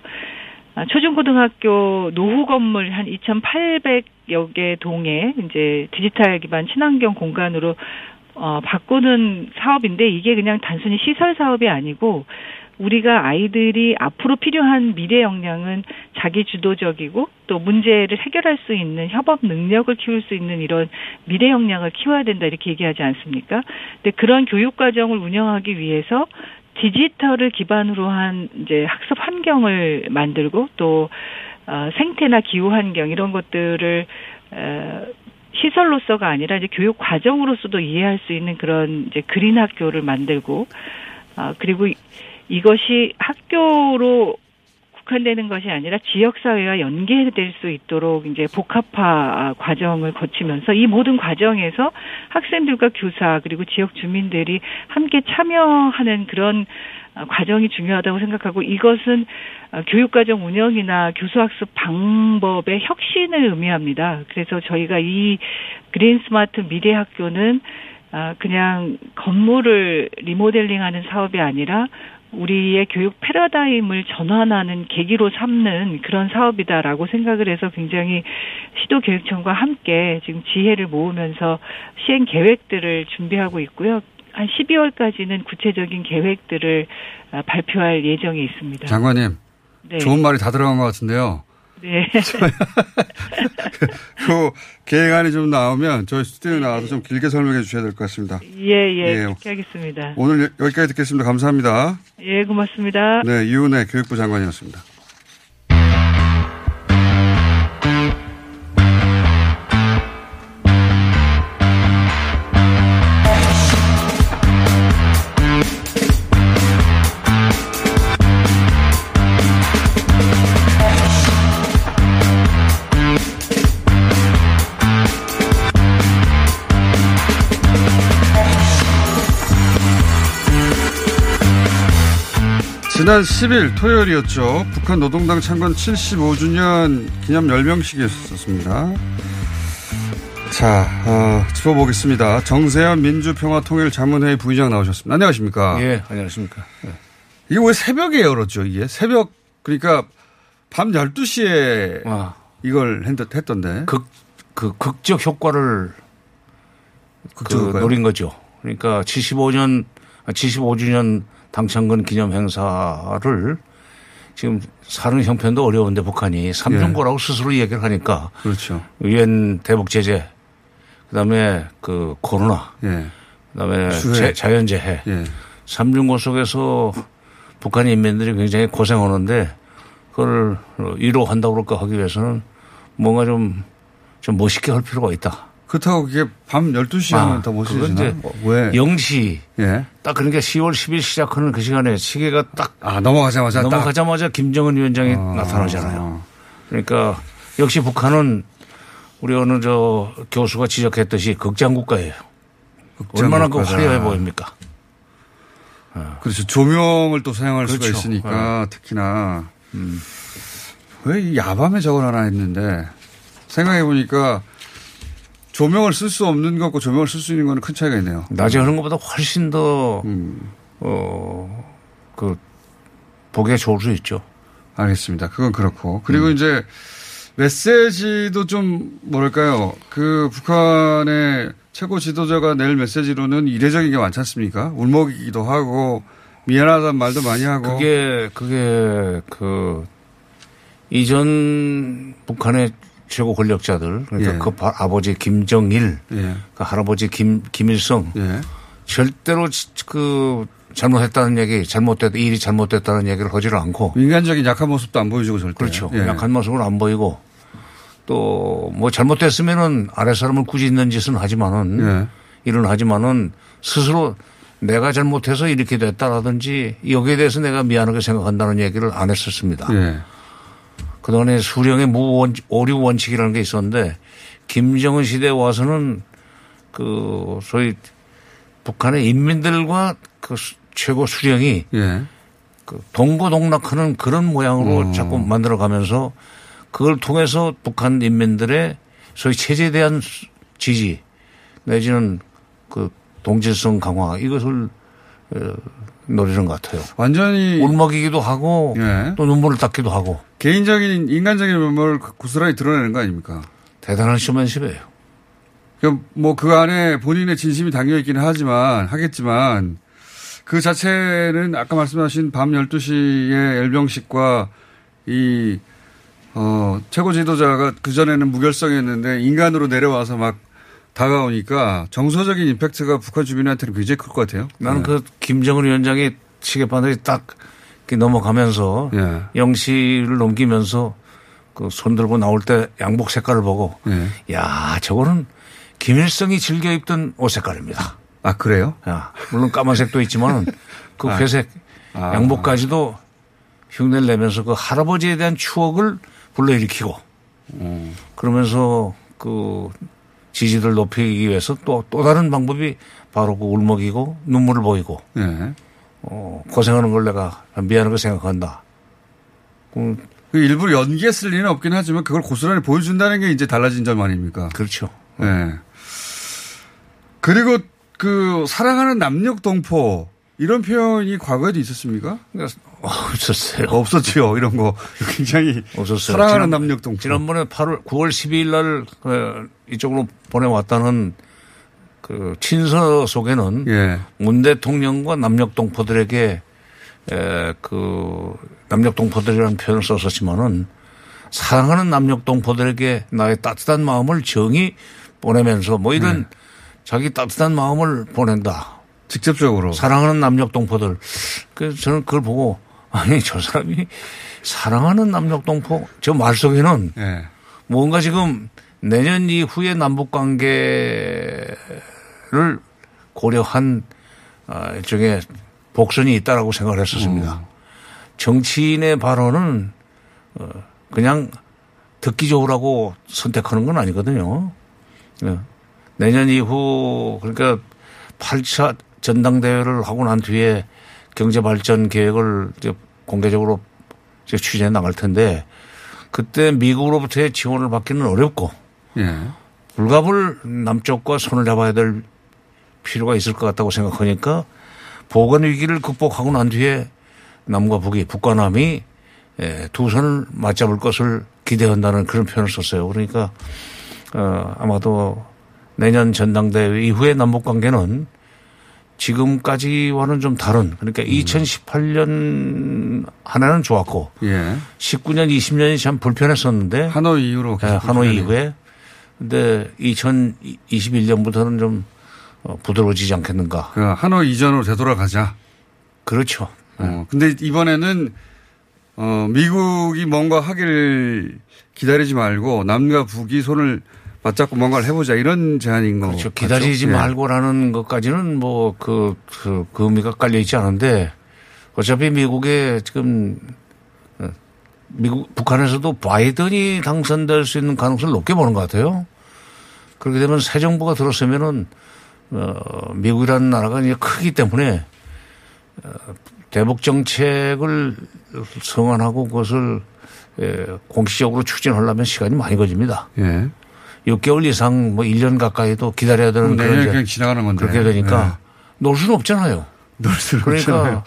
아, 초중고등학교 노후 건물 한 2,800여 개 동에 이제 디지털 기반 친환경 공간으로 어, 바꾸는 사업인데 이게 그냥 단순히 시설 사업이 아니고 우리가 아이들이 앞으로 필요한 미래 역량은 자기 주도적이고 또 문제를 해결할 수 있는 협업 능력을 키울 수 있는 이런 미래 역량을 키워야 된다 이렇게 얘기하지 않습니까? 근데 그런 교육 과정을 운영하기 위해서 디지털을 기반으로 한 이제 학습 환경을 만들고 또 어, 생태나 기후 환경 이런 것들을 어, 시설로서가 아니라 이제 교육 과정으로서도 이해할 수 있는 그런 이제 그린 학교를 만들고 아 그리고 이- 이것이 학교로 국한되는 것이 아니라 지역 사회와 연계될 수 있도록 이제 복합화 과정을 거치면서 이 모든 과정에서 학생들과 교사 그리고 지역 주민들이 함께 참여하는 그런 아, 과정이 중요하다고 생각하고 이것은 아, 교육과정 운영이나 교수학습 방법의 혁신을 의미합니다. 그래서 저희가 이 그린 스마트 미래 학교는 아, 그냥 건물을 리모델링하는 사업이 아니라 우리의 교육 패러다임을 전환하는 계기로 삼는 그런 사업이다라고 생각을 해서 굉장히 시도교육청과 함께 지금 지혜를 모으면서 시행 계획들을 준비하고 있고요. 한 12월까지는 구체적인 계획들을 아, 발표할 예정이 있습니다. 장관님, 네. 좋은 말이 다 들어간 것 같은데요. 네. 그 계획안이 좀 나오면 저희 스튜디오에 나와서 좀 길게 설명해 주셔야 될 것 같습니다. 예, 예, 예. 그렇게 하겠습니다. 오늘 여- 여기까지 듣겠습니다. 감사합니다. 예, 고맙습니다. 네, 이은혜 교육부 장관이었습니다. 지난 10일 토요일이었죠. 북한 노동당 창건 75주년 기념 열병식이 있었습니다. 자, 어, 짚어보겠습니다. 정세현 민주평화통일자문회의 부의장 나오셨습니다. 안녕하십니까? 예, 안녕하십니까. 예. 이게 왜 새벽에 열었죠, 이게? 새벽, 그러니까 밤 12시에 이걸 했, 했던데. 극, 그 극적 효과를 그? 노린 거죠. 그러니까 75년, 75주년 당창건 기념 행사를 지금 사는 형편도 어려운데 북한이 삼중고라고 스스로 얘기를 하니까 예. 그렇죠. 유엔 대북 제재 그다음에 그 코로나 예. 그다음에. 재- 자연재해 예. 삼중고 속에서 북한 인민들이 굉장히 고생하는데 그걸 위로한다고 그럴까 하기 위해서는 뭔가 좀, 좀 멋있게 할 필요가 있다. 그렇다고 그게 밤 12시 하면 더 그건 멋있어지나? 이제 어, 왜? 0시. 예. 딱 그러니까 10월 10일 시작하는 그 시간에 시계가 딱. 아, 넘어가자마자 딱. 넘어가자마자 김정은 위원장이 나타나잖아요. 그러니까 역시 북한은 우리 어느 저 교수가 지적했듯이 극장국가예요. 얼마나 그. 화려해 보입니까? 그렇죠. 조명을 또 사용할 수가 그렇죠. 있으니까 네. 특히나 왜이 야밤에 저걸 하나 했는데 생각해 보니까 조명을 쓸 수 없는 것과 조명을 쓸 수 있는 거는 큰 차이가 있네요. 낮에 하는 것보다 훨씬 더, 음. 어, 그, 보기에 좋을 수 있죠. 알겠습니다. 그건 그렇고. 그리고 이제 메시지도 좀 뭐랄까요. 그 북한의 최고 지도자가 낼 메시지로는 이례적인 게 많지 않습니까? 울먹이기도 하고 미안하다는 말도 많이 하고. 그게, 그게, 그, 이전 북한의 최고 권력자들, 그러니까 예. 그 바- 아버지 김정일, 예. 그 할아버지 김, 김일성, 절대로 지- 그, 잘못했다는 얘기, 잘못됐, 일이 잘못됐다는 얘기를 하지를 않고. 인간적인 약한 모습도 안 보여주고 절대. 그렇죠. 예. 약한 모습을 안 보이고 또 뭐 잘못됐으면은 아래 사람을 꾸짖는 짓은 하지만은 예. 일은 하지만은 스스로 내가 잘못해서 이렇게 됐다라든지 여기에 대해서 내가 미안하게 생각한다는 얘기를 안 했었습니다. 예. 그동안에 수령의 무원, 오류 원칙이라는 게 있었는데 김정은 시대에 와서는 그 소위 북한의 인민들과 그 수- 최고 수령이 예. 그 동고동락하는 그런 모양으로 어. 자꾸 만들어 가면서 그걸 통해서 북한 인민들의 소위 체제에 대한 수- 지지 내지는 그 동질성 강화 이것을 어, 노리는 것 같아요. 완전히 울먹이기도 하고 예. 또 눈물을 닦기도 하고 개인적인 인간적인 면모를 고스란히 드러내는 거 아닙니까? 대단한 쇼맨십이에요. 뭐그 안에 본인의 진심이 담겨 있기는 하지만 하겠지만 그 자체는 아까 말씀하신 밤 12시에 엘병식과 이 어, 최고 지도자가 그전에는 무결성이었는데 인간으로 내려와서 막 다가오니까 정서적인 임팩트가 북한 주민한테는 굉장히 클 것 같아요. 나는 그 김정은 위원장이 시계바늘이 딱 넘어가면서 예. 영시를 넘기면서 그 손 들고 나올 때 양복 색깔을 보고 예. 야 저거는 김일성이 즐겨 입던 옷 색깔입니다. 아 그래요? 야, 물론 까만색도 있지만 그 아. 회색 아. 양복까지도 흉내를 내면서 그 할아버지에 대한 추억을 불러일으키고 음. 그러면서 그 지지를 높이기 위해서 또, 또 다른 방법이 바로 그 울먹이고 눈물을 보이고 예. 어, 고생하는 걸 내가 미안하게 생각한다. 그그 일부러 연기에 쓸 리는 없긴 하지만 그걸 고스란히 보여준다는 게 이제 달라진 점 아닙니까? 그렇죠. 예. 그리고 그 사랑하는 남녀 동포 이런 표현이 과거에도 있었습니까? 없었어요. 없었지요. 이런 거 굉장히 없었어요. 사랑하는 지난- 남녀 동포. 지난번에 8월 9월 12일 날 어, 이쪽으로 보내왔다는 그 친서 속에는 예. 문 대통령과 남녘 동포들에게 에, 그 남녘 동포들이라는 표현을 썼었지만은 사랑하는 남녘 동포들에게 나의 따뜻한 마음을 정이 보내면서 뭐 이런 자기 따뜻한 마음을 보낸다. 직접적으로. 사랑하는 남녘 동포들. 그래서 저는 그걸 보고 아니 저 사람이 사랑하는 남녘 동포 저 말 속에는 예. 뭔가 지금 내년 이후의 남북 관계를 고려한 아, 일종의 복선이 있다라고 생각을 했었습니다. 정치인의 발언은 어, 그냥 듣기 좋으라고 선택하는 건 아니거든요. 예. 내년 이후 그러니까 8차 전당대회를 하고 난 뒤에 경제 발전 계획을 이제 공개적으로 이제 추진해 나갈 텐데 그때 미국으로부터의 지원을 받기는 어렵고 예. 불갑을 남쪽과 손을 잡아야 될 필요가 있을 것 같다고 생각하니까 보건 위기를 극복하고 난 뒤에 남과 북이 북과 남이 예, 두 손을 맞잡을 것을 기대한다는 그런 표현을 썼어요. 그러니까 어, 아마도 내년 전당대회 이후의 남북 관계는 지금까지와는 좀 다른 그러니까 2018년 한 해는 좋았고 예. 19년 20년이 참 불편했었는데 하노이 이후로 예, 계속 하노이. 이후에 근데 2021년부터는 좀 어, 부드러워지지 않겠는가. 그 하노이 이전으로 되돌아가자. 그렇죠. 어, 근데 이번에는 어, 미국이 뭔가 하기를 기다리지 말고 남과 북이 손을 맞잡고 뭔가를 해보자 이런 제안인 거. 그렇죠. 같죠? 기다리지 예. 말고라는 것까지는 뭐 그, 그, 그 의미가 깔려 있지 않은데 어차피 미국에 지금 어, 미국, 북한에서도 바이든이 당선될 수 있는 가능성을 높게 보는 것 같아요. 그렇게 되면 새 정부가 들어서면은 어, 미국이라는 나라가 이제 크기 때문에 어, 대북 정책을 성안하고 그것을 예, 공식적으로 추진하려면 시간이 많이 걸립니다. 예. 6개월 이상 뭐 1년 가까이도 기다려야 되는 그럼 그런 그냥 지나가는 건데. 그렇게 되니까 놀 수는 없잖아요. 놀 수는 그러니까 없잖아요.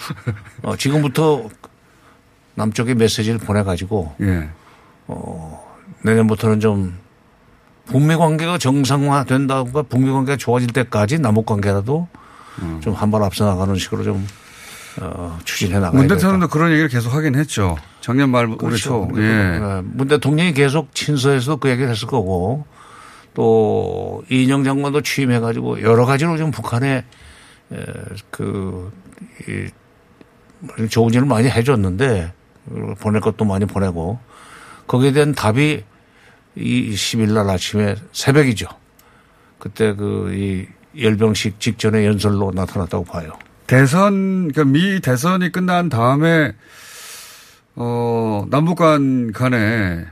어, 지금부터 남쪽에 메시지를 보내가지고 예. 어, 내년부터는 좀 북미 관계가 정상화 된다든가 북미 관계가 좋아질 때까지 남북 관계라도 음. 좀 한 발 앞서 나가는 식으로 좀 어, 추진해 나가야 문 대통령도 그런 얘기를 계속 하긴 했죠. 작년 말 올해 초. 그렇죠. 예. 어, 문 대통령이 계속 친서에서도 그 얘기를 했을 거고 또 이인영 장관도 취임해 가지고 여러 가지로 좀 북한에 에, 그 이, 좋은 일을 많이 해줬는데 보낼 것도 많이 보내고 거기에 대한 답이 이 10일 날 아침에 새벽이죠. 그때 그 이 열병식 직전의 연설로 나타났다고 봐요. 대선, 그러니까 미 대선이 끝난 다음에, 어, 남북 간 간에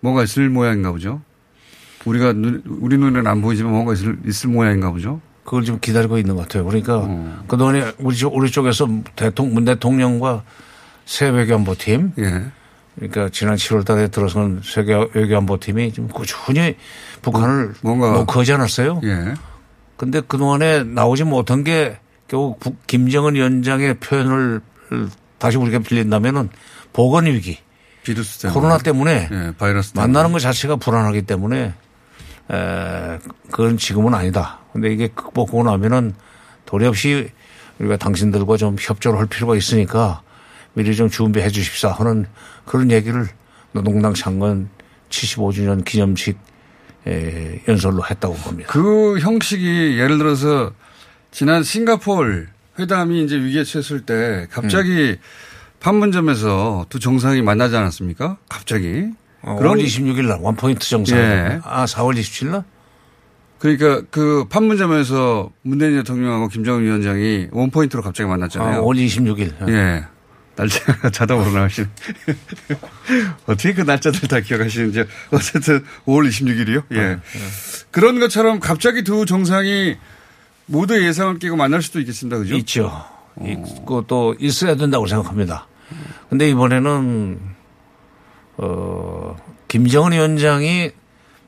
뭔가 있을 모양인가 보죠? 우리가 눈, 우리 눈에는 안 보이지만 뭔가 있을, 있을 모양인가 보죠? 그걸 좀 기다리고 있는 것 같아요. 그러니까 음. 그동안에 우리 쪽, 우리 쪽에서 대통령, 문 대통령과 새 외교안보팀 예. 그러니까 지난 7월 달에 들어선 세계 외교안보팀이 좀 꾸준히 북한을 뭔가- 노크하지 않았어요. 예. 근데 그동안에 나오지 못한 게 결국 북- 김정은 위원장의 표현을 다시 우리가 빌린다면은 보건 위기. 비루스 때문에. 코로나 때문에 예, 바이러스 때문에. 만나는 것 자체가 불안하기 때문에 에, 그건 지금은 아니다. 근데 이게 극복하고 나면은 도리 없이 우리가 당신들과 좀 협조를 할 필요가 있으니까 미리 좀 준비해 주십사 하는 그런 얘기를 노동당 창건 75주년 기념식 에, 연설로 했다고 봅니다. 그 형식이 예를 들어서 지난 싱가폴 회담이 이제 위기에 처했을 때 갑자기 음. 판문점에서 두 정상이 만나지 않았습니까? 갑자기. 어, 5월 26일 날 원포인트 정상. 예. 아, 4월 27일 날? 그러니까 그 판문점에서 문재인 대통령하고 김정은 위원장이 원포인트로 갑자기 만났잖아요. 아, 5월 26일. 예. 날짜가 자동으로 나오시네. 어떻게 그 날짜들 다 기억하시는지. 어쨌든 5월 26일이요? 예. 그런 것처럼 갑자기 두 정상이 모두 예상을 끼고 만날 수도 있겠습니다. 그죠? 있죠. 있고 또 있어야 된다고 생각합니다. 근데 이번에는 어 김정은 위원장이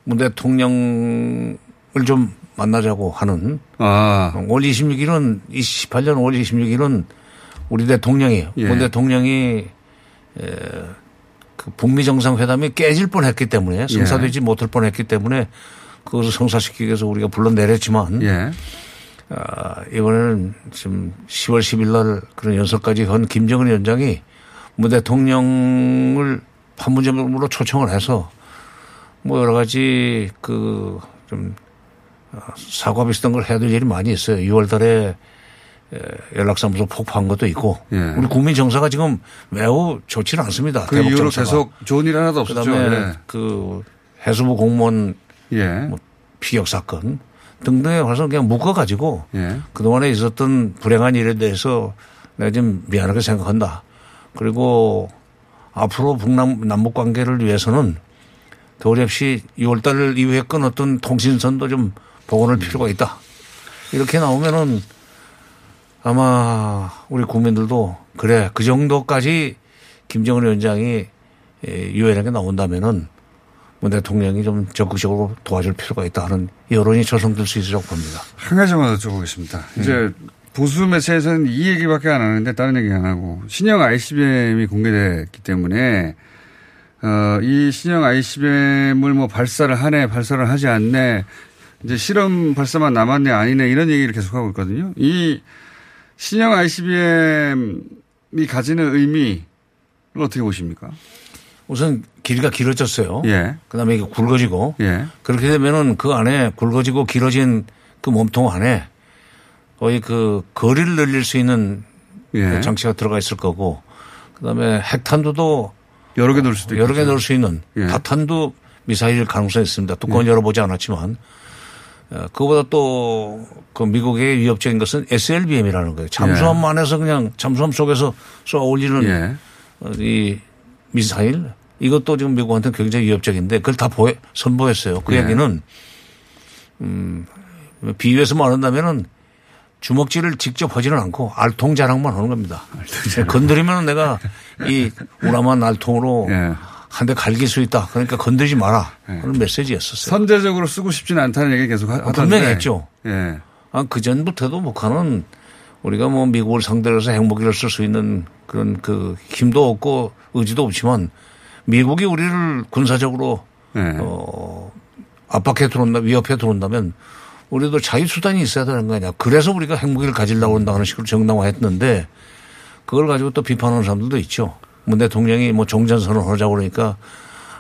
문 대통령을 좀 만나자고 하는 아. 5월 26일은 28년 5월 26일은 우리 대통령이 예. 문 대통령이 에, 그 북미 정상회담이 깨질 뻔했기 때문에 성사되지 못할 뻔했기 때문에 그것을 성사시키기 위해서 우리가 불러내렸지만 예. 아, 이번에는 지금 10월 10일 날 그런 연설까지 한 김정은 위원장이 문 대통령을 판문점으로 초청을 해서 뭐 여러 가지 그 좀 사과 비슷한 걸 해야 될 일이 많이 있어요. 6월 달에 에, 연락사무소 폭파한 것도 있고 예. 우리 국민 정서가 지금 매우 좋지는 않습니다. 그 이후로 정서가. 계속 좋은 일 하나도 없었죠. 그다음에 예. 그 해수부 공무원 예. 뭐 피격 사건 등등에 관해서 그냥 묶어가지고 예. 그동안에 있었던 불행한 일에 대해서 내가 좀 미안하게 생각한다. 그리고 앞으로 북남 남북 관계를 위해서는 도리 없이 6월 달 이후에 끊었던 통신선도 좀 복원할 필요가 있다. 이렇게 나오면은 아마 우리 국민들도 그래 그 정도까지 김정은 위원장이 예, 유엔에게 나온다면은 문 대통령이 좀 적극적으로 도와줄 필요가 있다 하는 여론이 조성될 수 있으라고 봅니다. 한 가지만 여쭤보겠습니다. 이제 보수 매체에서는 이 얘기밖에 안 하는데 다른 얘기 안 하고 신형 ICBM이 공개됐기 때문에 어, 이 신형 ICBM을 뭐 발사를 하네, 발사를 하지 않네, 이제 실험 발사만 남았네, 아니네 이런 얘기를 계속하고 있거든요. 이 신형 ICBM이 가지는 의미를 어떻게 보십니까? 우선 길이가 길어졌어요. 예. 그다음에 이게 굵어지고 예. 그렇게 되면은 그 안에 굵어지고 길어진 그 몸통 안에 거의 그 거리를 늘릴 수 있는 예. 그 장치가 들어가 있을 거고 그다음에 핵탄두도 여러 개 넣을 수도 여러 개. 넣을 수 있는 예. 다탄두 미사일 가능성이 있습니다. 뚜껑은 열어보지 않았지만 어, 그거보다 또 그 미국의 위협적인 것은 SLBM이라는 거예요. 잠수함 안에서 그냥 잠수함 속에서 쏘아 올리는 예. 어, 이 미사일 이것도 지금 미국한테는 굉장히 위협적인데 그걸 다 보여, 선보였어요. 그 예. 얘기는 음, 비유해서 말한다면은 주먹질을 직접 하지는 않고 알통 자랑만 하는 겁니다. 건드리면 내가 이 우람한 알통으로 예. 한대 갈길 수 있다. 그러니까 건드리지 마라. 하는 메시지였었어요. 선제적으로 쓰고 싶지는 않다는 얘기 계속 하- 하던데. 분명히 했죠. 예. 아, 그 전부터도 북한은 우리가 뭐 미국을 상대로 해서 핵무기를 쓸 수 있는 그런 그 힘도 없고 의지도 없지만 미국이 우리를 군사적으로 예. 어, 압박해 들어온다, 위협해 들어온다면 우리도 자유수단이 있어야 되는 거 아니야. 그래서 우리가 핵무기를 가지려고 한다 하는 식으로 정당화했는데 그걸 가지고 또 비판하는 사람들도 있죠. 문 대통령이 뭐 종전선언을 하자고 그러니까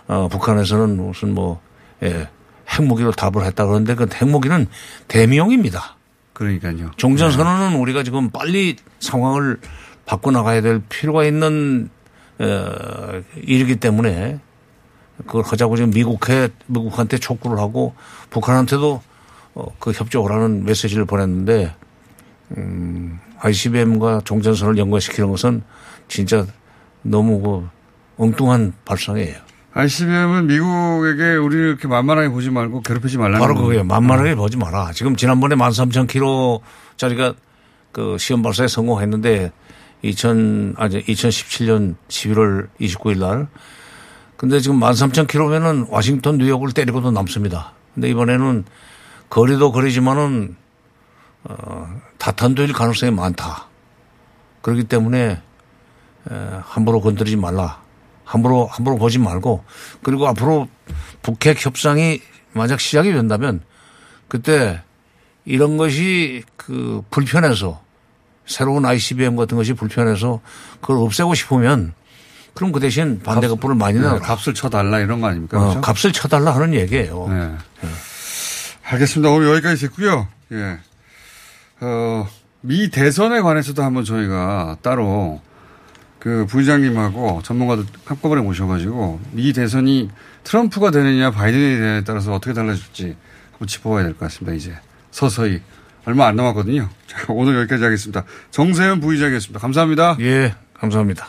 어, 북한에서는 무슨 뭐 예, 핵무기로 답을 했다 그러는데 그 핵무기는 대미용입니다. 그러니까요. 종전선언은 우리가 지금 빨리 상황을 바꿔나가야 될 필요가 있는 어, 일이기 때문에 그걸 하자고 지금 미국에 미국한테 촉구를 하고 북한한테도 어, 그 협조하라는 메시지를 보냈는데 음, ICBM과 종전선을 연관시키는 것은 진짜 너무 그 엉뚱한 발상이에요. ICBM은 미국에게 우리를 이렇게 만만하게 보지 말고 괴롭히지 말라는 바로 거. 그거예요. 만만하게 보지 마라. 지금 지난번에 13,000km짜리가 그 시험 발사에 성공했는데 2000, 아니, 2017년 11월 29일 날. 근데 지금 13,000km면은 워싱턴, 뉴욕을 때리고도 남습니다. 근데 이번에는 거리도 거리지만은 어, 다탄도일 가능성이 많다. 그렇기 때문에 에, 함부로 건드리지 말라. 함부로 함부로 보지 말고 그리고 앞으로 북핵 협상이 만약 시작이 된다면 그때 이런 것이 그 불편해서 새로운 ICBM 같은 것이 불편해서 그걸 없애고 싶으면 그럼 그 대신 반대급부를 많이 네, 내라. 값을 쳐달라 이런 거 아닙니까? 어, 그렇죠? 값을 쳐달라 하는 얘기예요. 네. 알겠습니다. 오늘 여기까지 듣고요. 예. 어, 미 대선에 관해서도 한번 저희가 따로 그 부의장님하고 전문가들 한꺼번에 모셔가지고 미 대선이 트럼프가 되느냐 바이든이 되느냐에 따라서 어떻게 달라질지 한번 짚어봐야 될 것 같습니다. 이제 서서히 얼마 안 남았거든요. 자, 오늘 여기까지 하겠습니다. 정세현 부의장이었습니다. 감사합니다. 예, 감사합니다.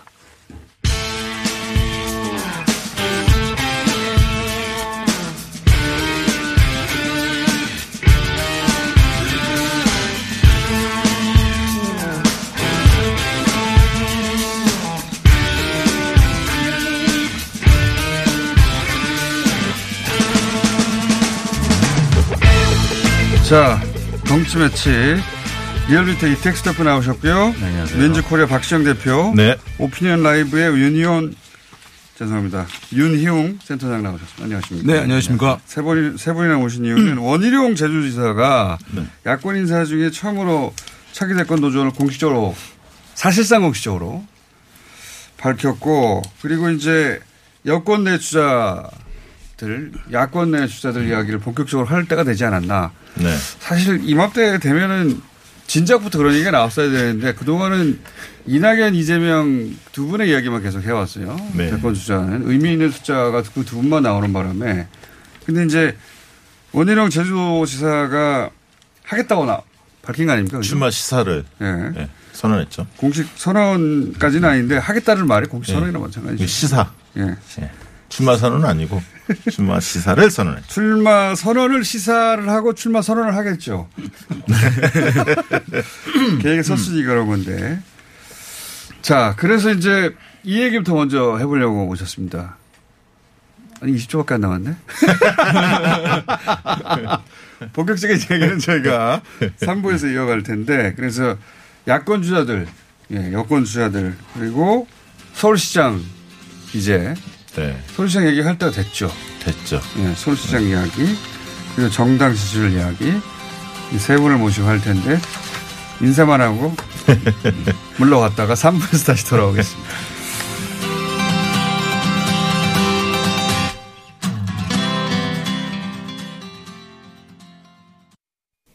자, 정치 매치. 리얼미터 이택수 대표 나오셨고요. 윈지코리아 박시영 대표. 네. 오피니언 라이브의 윤희원, 죄송합니다. 윤희웅 센터장 나오셨습니다. 안녕하십니까. 네, 안녕하십니까. 세 분이, 세 분이나 오신 이유는 원희룡 제주지사가 야권 인사 중에 처음으로 차기 대권 도전을 공식적으로, 사실상 공식적으로 밝혔고, 그리고 이제 여권 내 주자 들, 야권 내 주자들 이야기를 본격적으로 할 때가 되지 않았나. 네. 사실 이맘때 되면은 진작부터 그런 얘기가 나왔어야 되는데 그동안은 이낙연, 이재명 두 분의 이야기만 계속 해왔어요. 네. 대권 주자는 의미 있는 숫자가 그 두 분만 나오는 바람에. 근데 이제 원희룡 제주도지사가 하겠다고 나 밝힌 거 아닙니까? 출마 시사를 예. 네, 선언했죠. 공식 선언까지는 아닌데 하겠다는 말이 공식 예. 선언이나 마찬가지죠. 시사. 예. 출마 선언은 아니고 출마 시사를 선언했죠. 출마 선언을 시사를 하고 출마 선언을 하겠죠. 계획에 썼으니 그런 건데. 자, 그래서 이제 이 얘기부터 먼저 해보려고 오셨습니다. 아니, 20초밖에 안 남았네? 본격적인 얘기는 저희가 3부에서 이어갈 텐데, 그래서 야권 주자들, 예, 여권 주자들, 그리고 서울시장 이제 네. 서울시장 얘기할 때가 됐죠. 됐죠. 예, 서울시장 이야기, 그리고 정당 지지율 이야기, 이세 분을 모시고 할 텐데, 인사만 하고 물러갔다가 3부에서 다시 돌아오겠습니다.